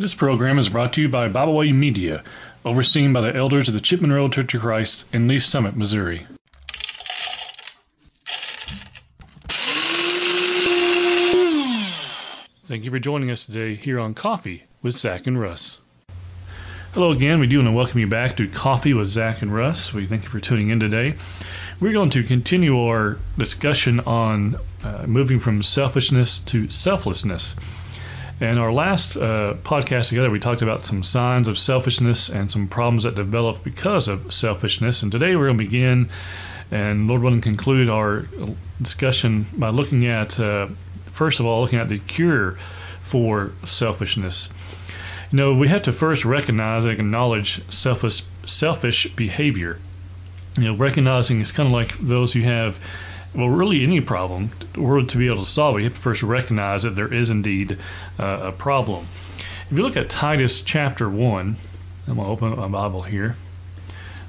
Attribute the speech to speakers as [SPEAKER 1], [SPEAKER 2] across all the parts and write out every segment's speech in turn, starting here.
[SPEAKER 1] This program is brought to you by Bible Way Media, overseen by the elders of the Chipman Road Church of Christ in Lee's Summit, Missouri. Thank you for joining us today here on Coffee with Zac and Russ. Hello again. We do want to welcome you back to Coffee with Zac and Russ. We thank you for tuning in today. We're going to continue our discussion on uh, moving from selfishness to selflessness. And our last uh, podcast together, we talked about some signs of selfishness and some problems that develop because of selfishness. And today we're going to begin and Lord willing conclude our discussion by looking at uh, first of all, looking at the cure for selfishness. You know, we have to first recognize and acknowledge selfish, selfish behavior. You know, recognizing it's kind of like those who have, well, really any problem, or to be able to solve it, you have to first recognize that there is indeed uh, a problem. If you look at Titus chapter 1, I'm going to open up my Bible here.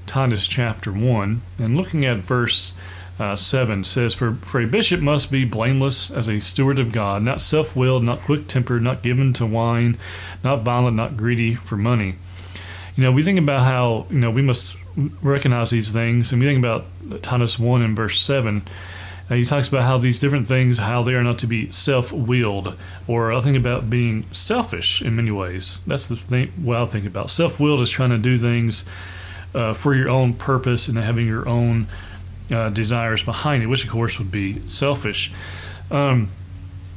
[SPEAKER 1] Titus chapter 1, and looking at verse uh, 7 says, for, for a bishop must be blameless as a steward of God, not self willed, not quick tempered, not given to wine, not violent, not greedy for money. You know, we think about how, you know, we must recognize these things, and we think about Titus 1 and verse 7. Uh, he talks about how these different things, how they are not to be self-willed, or I think about being selfish in many ways. That's the thing. What I think about self-willed is trying to do things uh, for your own purpose and having your own uh, desires behind it, which of course would be selfish. Um,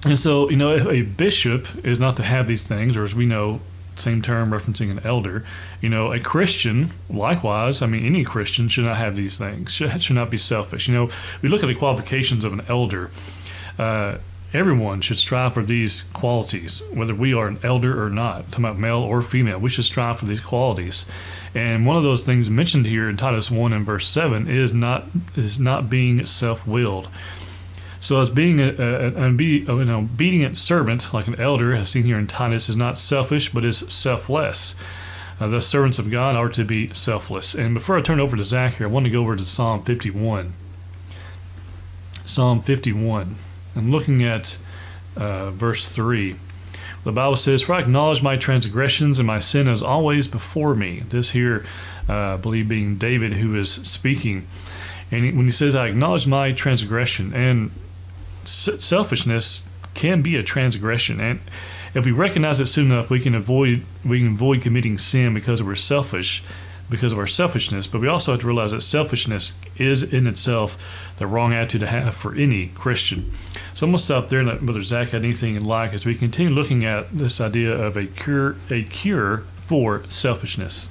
[SPEAKER 1] and so, you know, if a bishop is not to have these things, or as we know, same term referencing an elder, you know, a Christian, likewise, I mean, any Christian should not have these things, should, should not be selfish. You know, we look at the qualifications of an elder. Uh, everyone should strive for these qualities, whether we are an elder or not, talking about male or female. We should strive for these qualities. And one of those things mentioned here in Titus 1 and verse 7 is not is not being self-willed. So as being an obedient servant, like an elder, as seen here in Titus, is not selfish, but is selfless. Uh, the servants of God are to be selfless. And before I turn over to Zac here, I want to go over to Psalm 51. Psalm 51. I'm looking at uh, verse 3. The Bible says, For I acknowledge my transgressions, and my sin is always before me. This here, uh, I believe, being David who is speaking. And when he says, I acknowledge my transgression, and selfishness can be a transgression. And if we recognize it soon enough, we can avoid we can avoid committing sin because we're selfish because of our selfishness, but we also have to realize that selfishness is in itself the wrong attitude to have for any Christian. So I'm to stop there and let Brother Zac had anything in like as we continue looking at this idea of a cure, a cure for selfishness.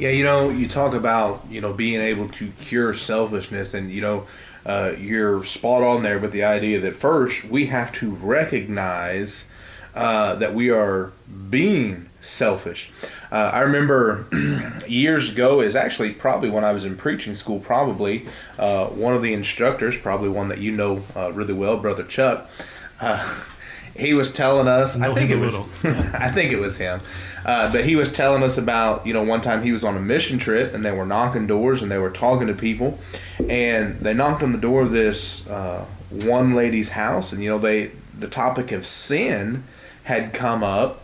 [SPEAKER 2] Yeah, you know, you talk about you know being able to cure selfishness, and you know, uh, you're spot on there with the idea that first we have to recognize uh, that we are being selfish. Uh, I remember years ago is actually probably when I was in preaching school. Probably uh, one of the instructors, probably one that you know uh, really well, Brother Chuck. He was telling us. I think it was. I think it was him. Uh, but he was telling us about you know one time he was on a mission trip and they were knocking doors and they were talking to people, and they knocked on the door of this uh, one lady's house and you know they the topic of sin had come up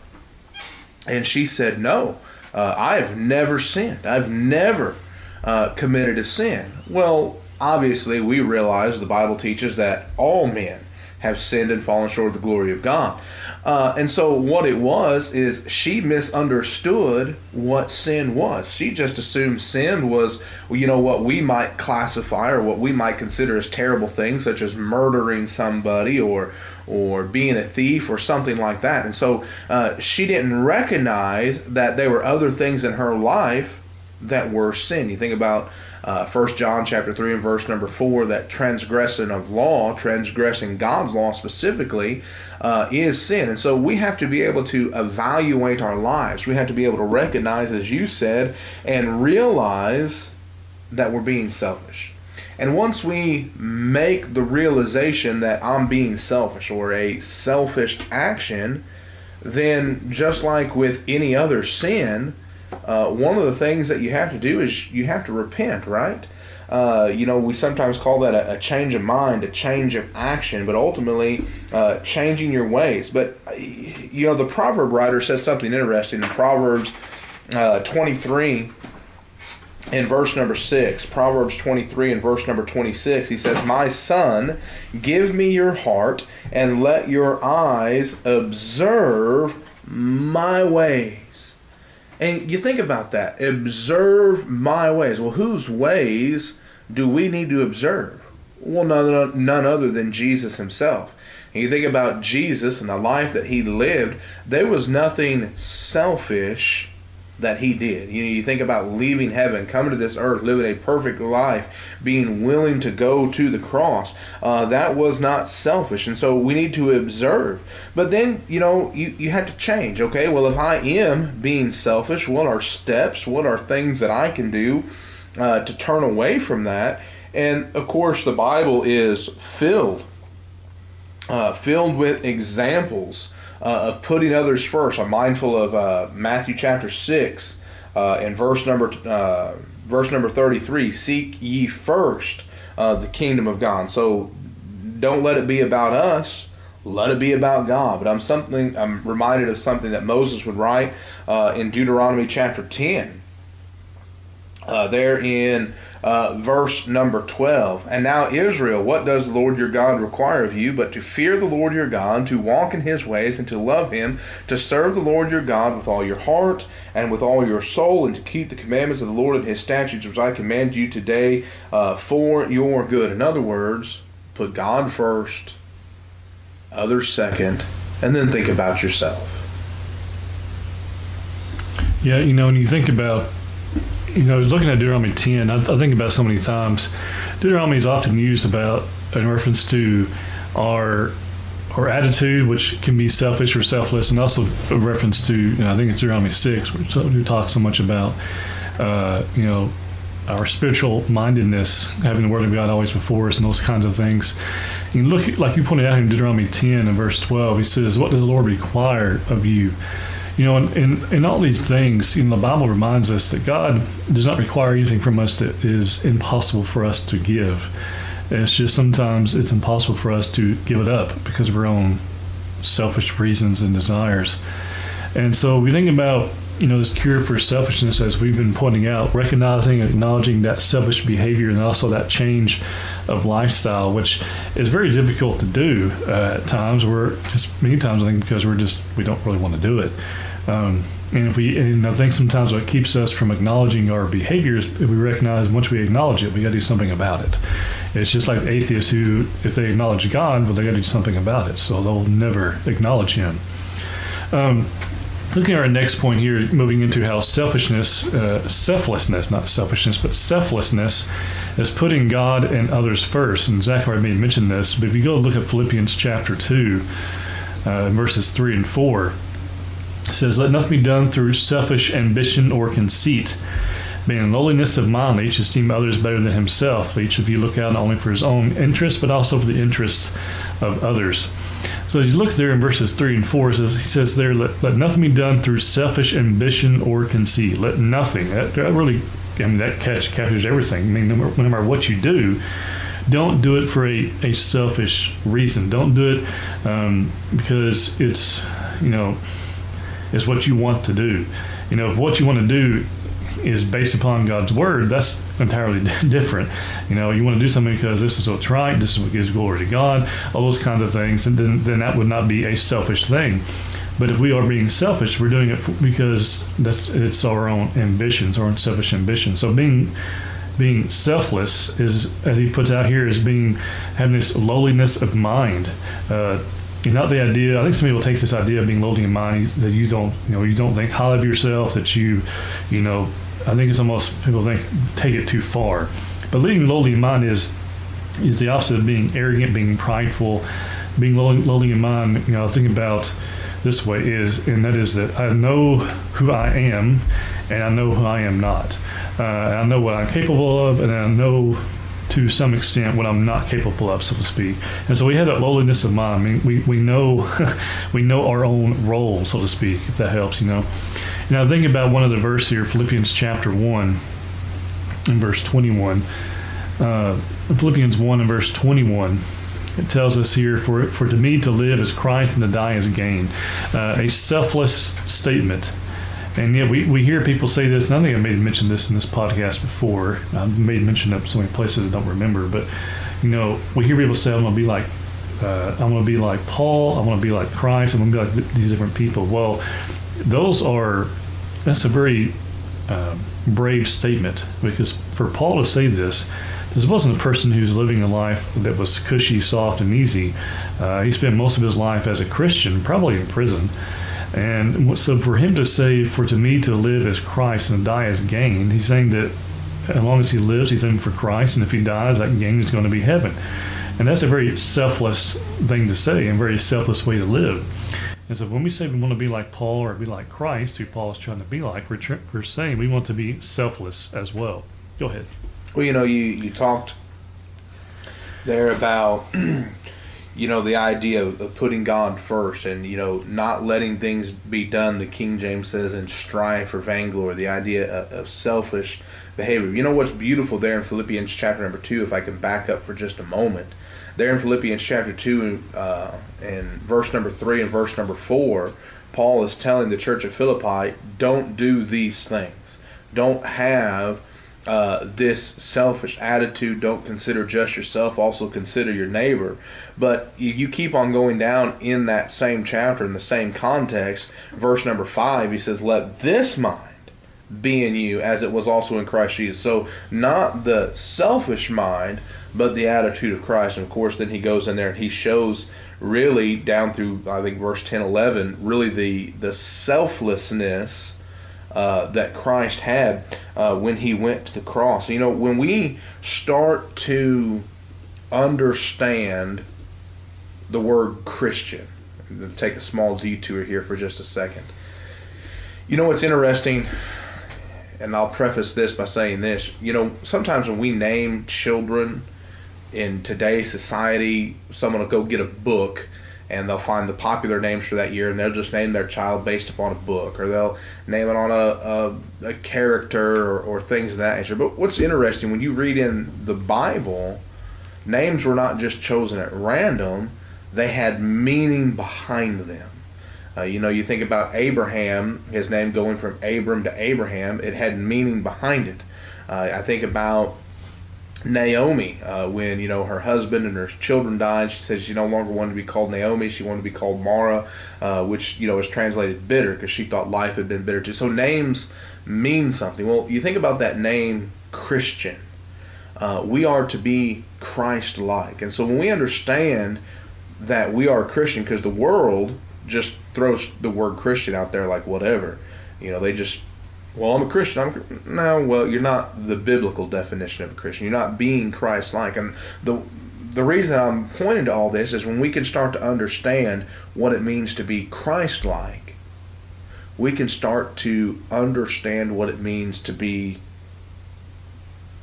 [SPEAKER 2] and she said, No, uh, I have never sinned. I've never uh, committed a sin. Well, obviously, we realize the Bible teaches that all men have sinned and fallen short of the glory of God. Uh, and so, what it was is she misunderstood what sin was. She just assumed sin was, you know, what we might classify or what we might consider as terrible things, such as murdering somebody or or being a thief or something like that. And so uh, she didn't recognize that there were other things in her life that were sin. You think about First uh, John chapter three and verse number four that transgression of law, transgressing God's law specifically, uh, is sin. And so we have to be able to evaluate our lives. We have to be able to recognize, as you said, and realize that we're being selfish. And once we make the realization that I'm being selfish or a selfish action, then just like with any other sin, uh, one of the things that you have to do is you have to repent, right? uh, you know, we sometimes call that a, a, change of mind, a change of action, but ultimately uh, changing your ways. But, you know, the proverb writer says something interesting in Proverbs uh, 23 in verse number 6 proverbs 23 and verse number 26 he says my son give me your heart and let your eyes observe my ways and you think about that. Observe my ways. Well whose ways do we need to observe? Well none, none other than jesus himself. And you think about jesus and the life that he lived there was nothing selfish that he did. You know, you think about leaving heaven, coming to this earth, living a perfect life, being willing to go to the cross. Uh, that was not selfish, and so we need to observe. But then, you know, you you have to change. Okay, well, if I am being selfish, what are steps? What are things that I can do uh, to turn away from that? And of course, the Bible is filled, uh, filled with examples uh, of putting others first. I'm mindful of uh, Matthew chapter six uh, and verse number uh, verse number thirty three. Seek ye first uh, the kingdom of God. So don't let it be about us. Let it be about God. But I'm something. I'm reminded of something that Moses would write uh, in Deuteronomy chapter ten. there in uh, verse number 12. And now, Israel, what does the Lord your God require of you but to fear the Lord your God, to walk in his ways, and to love him, to serve the Lord your God with all your heart and with all your soul, and to keep the commandments of the Lord and his statutes, which I command you today uh, for your good? In other words, put God first, others second, and then think about yourself.
[SPEAKER 1] Yeah, you know, when you think about you know, looking at Deuteronomy 10, I, I think about so many times. Deuteronomy is often used about in reference to our our attitude, which can be selfish or selfless, and also a reference to, you know, I think it's Deuteronomy 6, which we talk so much about, uh, you know, our spiritual mindedness, having the Word of God always before us, and those kinds of things. You look, like you pointed out in Deuteronomy 10 and verse 12, he says, What does the Lord require of you? You know, in, in, in, all these things, you know, the Bible reminds us that God does not require anything from us that is impossible for us to give. It's just sometimes it's impossible for us to give it up because of our own selfish reasons and desires. And so we think about, you know, this cure for selfishness as we've been pointing out, recognizing, acknowledging that selfish behavior and also that change of lifestyle, which is very difficult to do uh, at times. We're just many times I think because we're just we don't really want to do it. Um, and if we, and I think sometimes what keeps us from acknowledging our behaviors, if we recognize once we acknowledge it, we got to do something about it. It's just like atheists who, if they acknowledge God, well, they got to do something about it. So they'll never acknowledge Him. Um, looking at our next point here, moving into how selfishness, uh, selflessness, not selfishness, but selflessness, is putting God and others first. And Zachary may mention this, but if you go look at Philippians chapter 2, uh, verses 3 and 4, it says, Let nothing be done through selfish ambition or conceit. Being in lowliness of mind, each esteem others better than himself. Each of you look out not only for his own interests, but also for the interests of others. So as you look there in verses 3 and 4, says, he says there, let, let nothing be done through selfish ambition or conceit. Let nothing. That, that really, I mean, that catch, captures everything. I mean, no matter, no matter what you do, don't do it for a, a selfish reason. Don't do it um, because it's, you know, it's what you want to do. You know, if what you want to do is based upon God's word, that's entirely different. You know, you want to do something because this is what's right, this is what gives glory to God, all those kinds of things, and then, then that would not be a selfish thing. But if we are being selfish, we're doing it because that's it's our own ambitions, our own selfish ambitions. So being being selfless is, as he puts out here, is being having this lowliness of mind. Uh, not the idea. I think some people take this idea of being lowly in mind that you don't, you know, you don't think highly of yourself. That you, you know, I think it's almost people think take it too far. But living lowly in mind is is the opposite of being arrogant, being prideful, being lowly, lowly in mind. You know, think about this way is, and that is that I know who I am, and I know who I am not. Uh, I know what I'm capable of, and I know to some extent what I'm not capable of, so to speak. And so we have that lowliness of mind. I mean, we, we know we know our own role, so to speak, if that helps, you know. Now think about one of the verses here, Philippians chapter one, and verse 21. uh, Philippians 1 and verse 21. It tells us here, for, for to me to live is Christ and to die is gain. Uh, a selfless statement. And yet we, we hear people say this, and I think I made mention this in this podcast before. I've made mention of so many places I don't remember, but you know, we hear people say, I'm going to be like uh, I'm going to be like Paul. I'm to be like Christ. I'm going to be like th- these different people. Well, those are that's a very uh, brave statement because for Paul to say this, this wasn't a person who's living a life that was cushy, soft, and easy. Uh, he spent most of his life as a Christian, probably in prison. And so for him to say, for to me to live as Christ and die as gain, he's saying that as long as he lives, he's living for Christ, and if he dies, that gain is going to be heaven. And that's a very selfless thing to say and very selfless way to live. And so when we say we want to be like Paul or be like Christ, who Paul is trying to be like, we're, we're saying we want to be selfless as well. Go ahead.
[SPEAKER 2] Well, you know, you, you talked there about, you know, the idea of, putting God first and, you know, not letting things be done, the King James says, in strife or vainglory, the idea of, of selfish behavior. You know what's beautiful there in Philippians chapter number 2, if I can back up for just a moment – there in Philippians chapter 2 uh, and verse number 3 and verse number 4, Paul is telling the church of Philippi, don't do these things. Don't have uh, this selfish attitude. Don't consider just yourself, also consider your neighbor. But you, you keep on going down in that same chapter, in the same context. Verse number 5, he says, Let this mind be in you as it was also in Christ Jesus. So, not the selfish mind, but the attitude of Christ. And of course, then he goes in there and he shows really down through I think verse 10, 11, really the the selflessness uh, that Christ had uh, when he went to the cross. You know, when we start to understand the word Christian, take a small detour here for just a second. You know what's interesting? And I'll preface this by saying this. You know, sometimes when we name children, in today's society, someone will go get a book and they'll find the popular names for that year and they'll just name their child based upon a book or they'll name it on a, a, a character or, or, things of that nature. But what's interesting, when you read in the Bible, names were not just chosen at random, they had meaning behind them. Uh, you know, you think about Abraham, his name going from Abram to Abraham, it had meaning behind it. Uh, I think about Naomi, uh, when you know her husband and her children died, she says she no longer wanted to be called Naomi. She wanted to be called Mara, uh, which you know is translated bitter because she thought life had been bitter too. So names mean something. Well, you think about that name Christian. Uh, we are to be Christ-like, and so when we understand that we are Christian, because the world just throws the word Christian out there like whatever, you know, they just well, I'm a Christian. I'm no. Well, you're not the biblical definition of a Christian. You're not being Christ-like. And the the reason I'm pointing to all this is when we can start to understand what it means to be Christ-like, we can start to understand what it means to be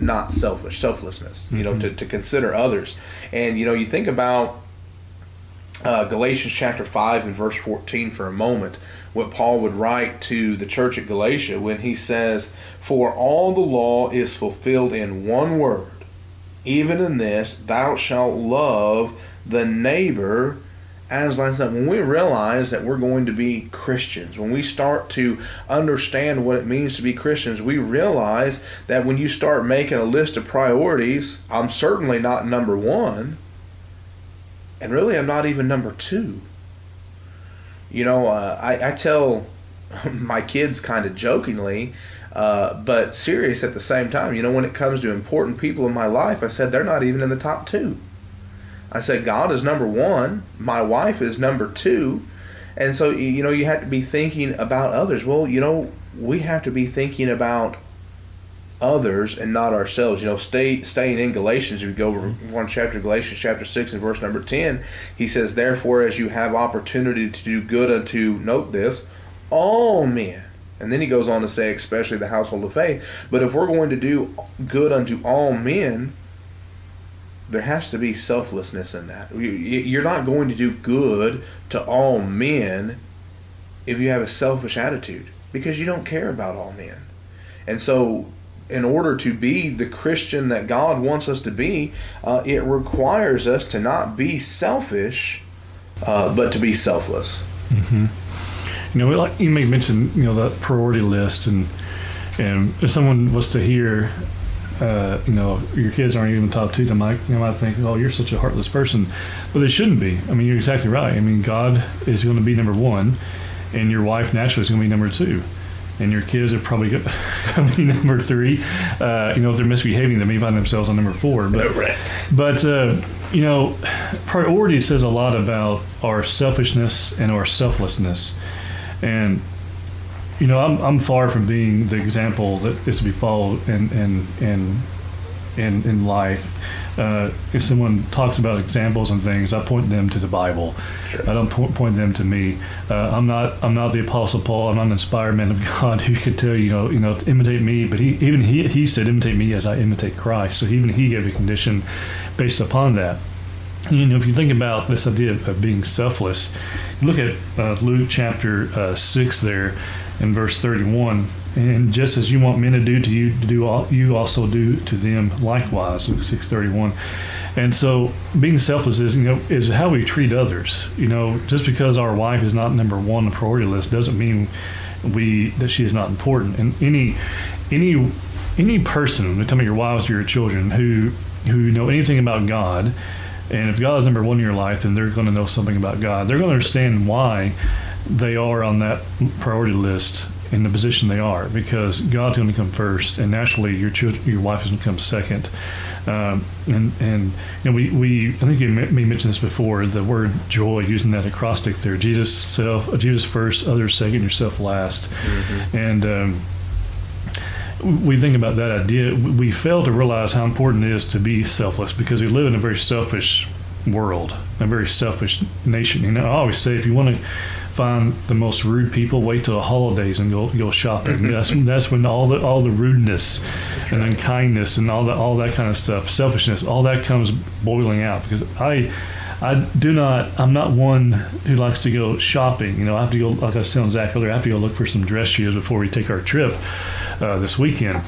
[SPEAKER 2] not selfish, selflessness. You mm-hmm. know, to, to consider others. And you know, you think about uh, Galatians chapter 5 and verse 14 for a moment, what Paul would write to the church at Galatia when he says, For all the law is fulfilled in one word, even in this, thou shalt love the neighbor as thyself. When we realize that we're going to be Christians, when we start to understand what it means to be Christians, we realize that when you start making a list of priorities, I'm certainly not number one and really I'm not even number two. You know, uh, I, I tell my kids kind of jokingly, uh, but serious at the same time. You know, when it comes to important people in my life, I said they're not even in the top two. I said God is number one, my wife is number two, and so you know you have to be thinking about others. Well, you know we have to be thinking about others and not ourselves. You know, stay staying in Galatians, if you go one chapter, Galatians chapter six and verse number ten, he says, Therefore, as you have opportunity to do good unto note this, all men. And then he goes on to say, especially the household of faith. But if we're going to do good unto all men, there has to be selflessness in that. You're not going to do good to all men if you have a selfish attitude because you don't care about all men. And so in order to be the Christian that God wants us to be, uh, it requires us to not be selfish, uh, but to be selfless.
[SPEAKER 1] Mm-hmm. You know, like you may mention, you know, that priority list, and and if someone was to hear, uh, you know, your kids aren't even top two, they might, they might think, oh, you're such a heartless person, but they shouldn't be. I mean, you're exactly right. I mean, God is going to be number one, and your wife naturally is going to be number two and your kids are probably going to be number three. Uh, you know, if they're misbehaving, they may find themselves on number four. But, right. but uh, you know, priority says a lot about our selfishness and our selflessness. And, you know, I'm, I'm far from being the example that is to be followed and, in, in, in, in life uh, if someone talks about examples and things, I point them to the Bible. Sure. I don't point, point them to me. Uh, I'm not I'm not the Apostle Paul. I'm not an inspired man of God who could tell you, know, you know, to imitate me. But he even he he said, imitate me as I imitate Christ. So even he gave a condition based upon that. You know, if you think about this idea of, of being selfless, look at uh, Luke chapter uh, six there, in verse thirty-one and just as you want men to do to you to do all, you also do to them likewise luke 631 and so being selfless is you know is how we treat others. You know just because our wife is not number one on the priority list doesn't mean we that she is not important. And any any any person tell me your wives or your children who who know anything about god and if god is number one in your life then they're going to know something about god. They're going to understand why they are on that priority list in the position they are because God's going to come first, and naturally your children, your wife is going to come second. Um, and and you know, we, we I think you may mentioned this before the word joy using that acrostic there Jesus self Jesus first others second yourself last mm-hmm. and um, we think about that idea we fail to realize how important it is to be selfless because we live in a very selfish world a very selfish nation you know I always say if you want to find the most rude people. Wait till the holidays and go go shopping. that's that's when all the all the rudeness and unkindness and all that all that kind of stuff, selfishness, all that comes boiling out. Because I I do not. I'm not one who likes to go shopping. You know, I have to go. Like I said on Zac earlier, I have to go look for some dress shoes before we take our trip uh, this weekend.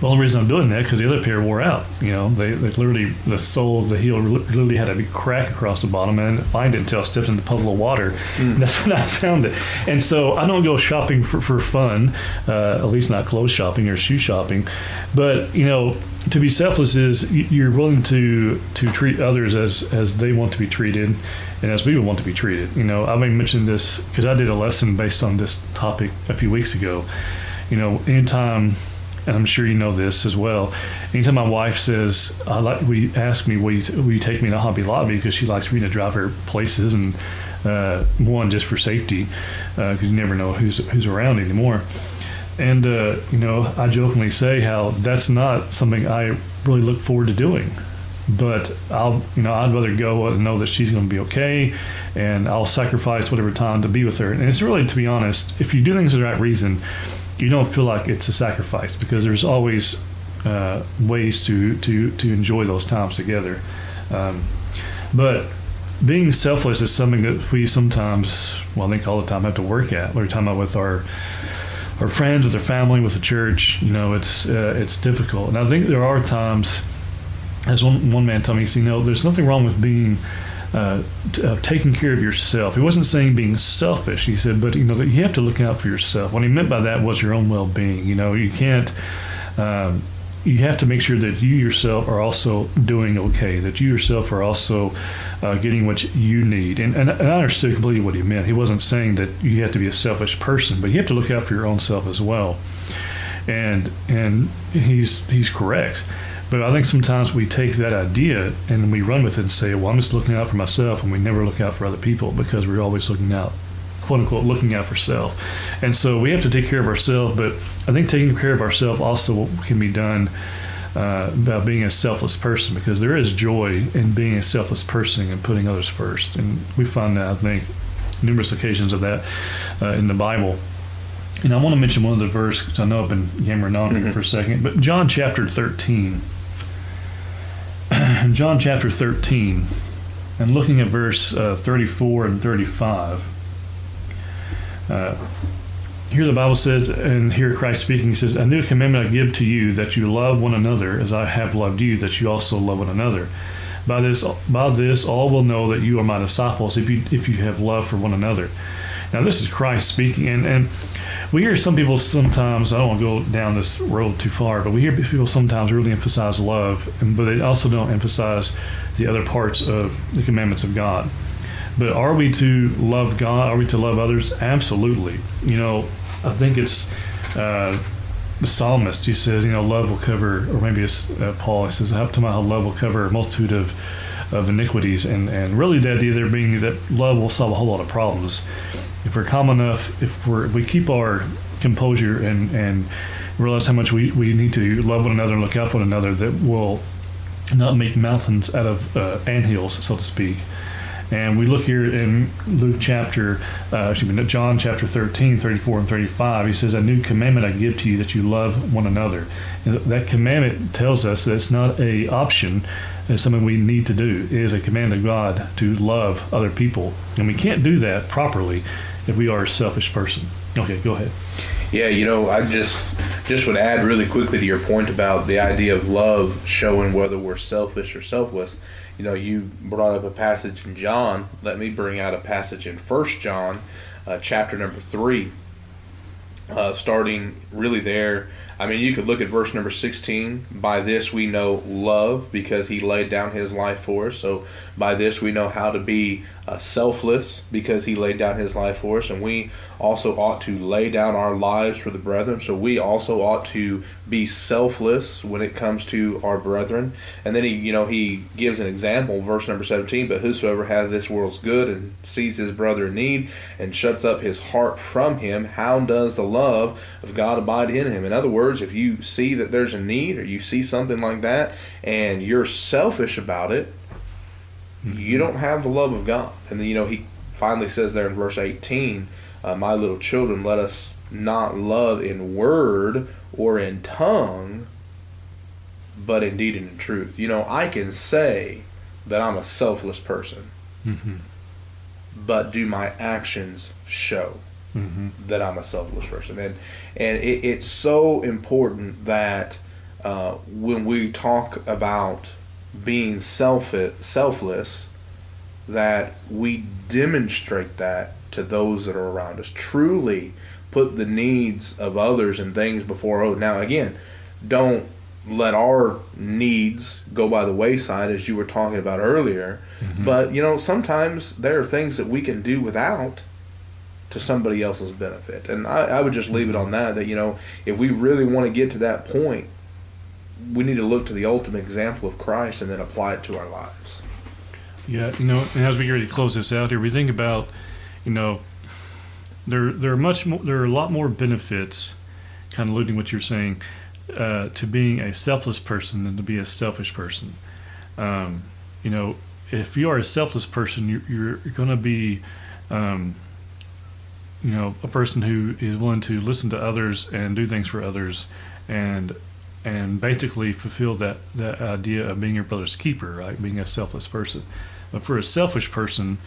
[SPEAKER 1] The only reason I'm doing that because the other pair wore out. You know, they, they literally the sole of the heel literally had a big crack across the bottom, and I didn't find it until I stepped in the puddle of water. Mm. that's when I found it. And so I don't go shopping for, for fun, uh, at least not clothes shopping or shoe shopping. But you know, to be selfless is you're willing to to treat others as as they want to be treated and as we would want to be treated. You know, I may mention this because I did a lesson based on this topic a few weeks ago. You know, anytime and I'm sure you know this as well. Anytime my wife says, "I like," we ask me, "Will you, will you take me to Hobby Lobby?" because she likes me to drive her places, and uh, one just for safety, because uh, you never know who's who's around anymore. And uh, you know, I jokingly say how that's not something I really look forward to doing. But I'll, you know, I'd rather go and know that she's going to be okay, and I'll sacrifice whatever time to be with her. And it's really, to be honest, if you do things for the right reason, you don't feel like it's a sacrifice because there's always uh, ways to, to, to enjoy those times together. Um, but being selfless is something that we sometimes, well, I think all the time, have to work at. We're talking about with our our friends, with our family, with the church. You know, it's uh, it's difficult, and I think there are times, as one one man told me, he said, you know, there's nothing wrong with being uh, uh, taking care of yourself. He wasn't saying being selfish. He said, but you know, you have to look out for yourself. What he meant by that was your own well-being. You know, you can't. Um, you have to make sure that you yourself are also doing okay, that you yourself are also uh, getting what you need. And, and, and, I understood completely what he meant. He wasn't saying that you have to be a selfish person, but you have to look out for your own self as well. And and he's he's correct. But I think sometimes we take that idea and we run with it and say, well, I'm just looking out for myself, and we never look out for other people because we're always looking out, quote unquote, looking out for self. And so we have to take care of ourselves, but I think taking care of ourselves also can be done. Uh, about being a selfless person because there is joy in being a selfless person and putting others first. And we find that, I think, numerous occasions of that uh, in the Bible. And I want to mention one of the verses because I know I've been yammering on mm-hmm. for a second, but John chapter 13 John chapter 13 and looking at verse uh, 34 and 35. Uh, here the Bible says, and here Christ speaking, he says, A new commandment I give to you, that you love one another as I have loved you, that you also love one another. By this, by this, all will know that you are my disciples if you if you have love for one another. Now, this is Christ speaking, and and we hear some people sometimes. I don't want to go down this road too far, but we hear people sometimes really emphasize love, but they also don't emphasize the other parts of the commandments of God. But are we to love God? Are we to love others? Absolutely. You know, I think it's uh, the psalmist. He says, you know, love will cover, or maybe it's uh, Paul. He says, "Up to my love will cover a multitude of." Of iniquities, and, and really the idea there being that love will solve a whole lot of problems. If we're calm enough, if we're if we keep our composure and and realize how much we, we need to love one another and look out for one another, that will not make mountains out of uh, anthills, so to speak. And we look here in Luke chapter, uh, excuse me, John chapter 13, 34 and 35. He says, A new commandment I give to you that you love one another. And that commandment tells us that it's not a option, it's something we need to do. It is a command of God to love other people. And we can't do that properly if we are a selfish person. Okay, go ahead.
[SPEAKER 2] Yeah, you know, I just just would add really quickly to your point about the idea of love showing whether we're selfish or selfless you know, you brought up a passage in John. Let me bring out a passage in First John, uh, chapter number three, uh, starting really there I mean, you could look at verse number 16. By this we know love because he laid down his life for us. So, by this we know how to be uh, selfless because he laid down his life for us. And we also ought to lay down our lives for the brethren. So, we also ought to be selfless when it comes to our brethren. And then he, you know, he gives an example, verse number 17. But whosoever hath this world's good and sees his brother in need and shuts up his heart from him, how does the love of God abide in him? In other words, if you see that there's a need or you see something like that and you're selfish about it. You don't have the love of God. And then, you know, he finally says there in verse 18, uh, My little children, let us not love in word or in tongue, but in deed and in truth. You know, I can say that I'm a selfless person, mm-hmm. but do my actions show? mm-hmm. that I'm a selfless person, and and it, it's so important that uh, when we talk about being self selfless, that we demonstrate that to those that are around us. Truly put the needs of others and things before others. Now, again, don't let our needs go by the wayside, as you were talking about earlier. Mm-hmm. But you know, sometimes there are things that we can do without to somebody else's benefit. And I, I would just leave it on that, that, you know, if we really want to get to that point, we need to look to the ultimate example of Christ and then apply it to our lives.
[SPEAKER 1] Yeah, you know, and as we get to close this out here, we think about, you know, there there are much more, there are a lot more benefits, kind of alluding what you're saying, uh, to being a selfless person than to be a selfish person. Um, you know, if you are a selfless person, you're, you're going to be um, you know a person who is willing to listen to others and do things for others and and basically fulfill that that idea of being your brother's keeper right? Being a selfless person. But for a selfish person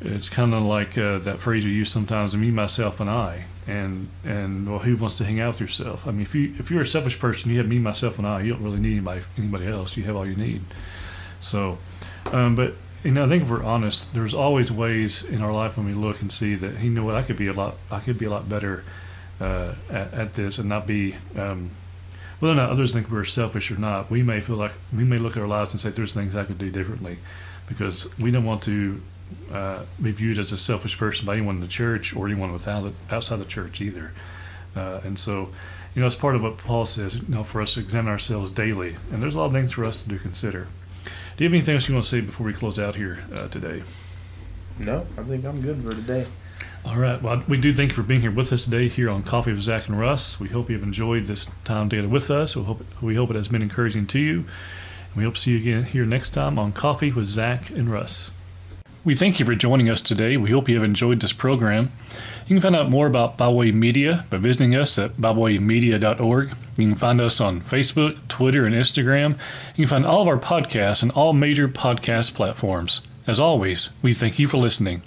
[SPEAKER 1] it's kind of like uh, that phrase we use sometimes me myself and i. And and well who wants to hang out with yourself? I mean if you if you're a selfish person you have me myself and i. You don't really need anybody anybody else. You have all you need. So um, but you know, I think if we're honest, there's always ways in our life when we look and see that you know what I could be a lot, I could be a lot better uh, at, at, this and not be. Um, whether or not others think we're selfish or not, we may feel like we may look at our lives and say there's things I could do differently, because we don't want to uh, be viewed as a selfish person by anyone in the church or anyone without it, outside the church either. Uh, and so, you know, it's part of what Paul says, you know, for us to examine ourselves daily. And there's a lot of things for us to do consider. Do you have anything else you want to say before we close out here uh, today?
[SPEAKER 2] No, I think I'm good for today.
[SPEAKER 1] All right. Well, we do thank you for being here with us today here on Coffee with Zac and Russ. We hope you've enjoyed this time together with us. We hope, we hope it has been encouraging to you. And we hope to see you again here next time on Coffee with Zac and Russ. We thank you for joining us today. We hope you have enjoyed this program. You can find out more about Bible Way Media by visiting us at biblewaymedia.org. You can find us on Facebook, Twitter, and Instagram. You can find all of our podcasts on all major podcast platforms. As always, we thank you for listening.